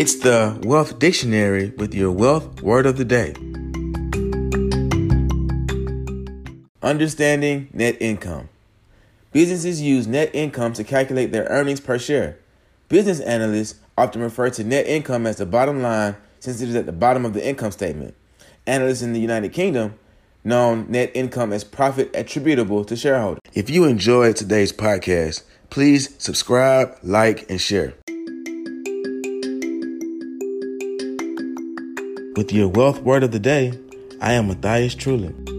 It's the Wealth Dictionary with your wealth word of the day. Understanding net income. Businesses use net income to calculate their earnings per share. Business analysts often refer to net income as the bottom line since it is at the bottom of the income statement. Analysts in the United Kingdom known net income as profit attributable to shareholders. If you enjoyed today's podcast, please subscribe, like, and share. With your wealth word of the day, I am Matthias Trulin.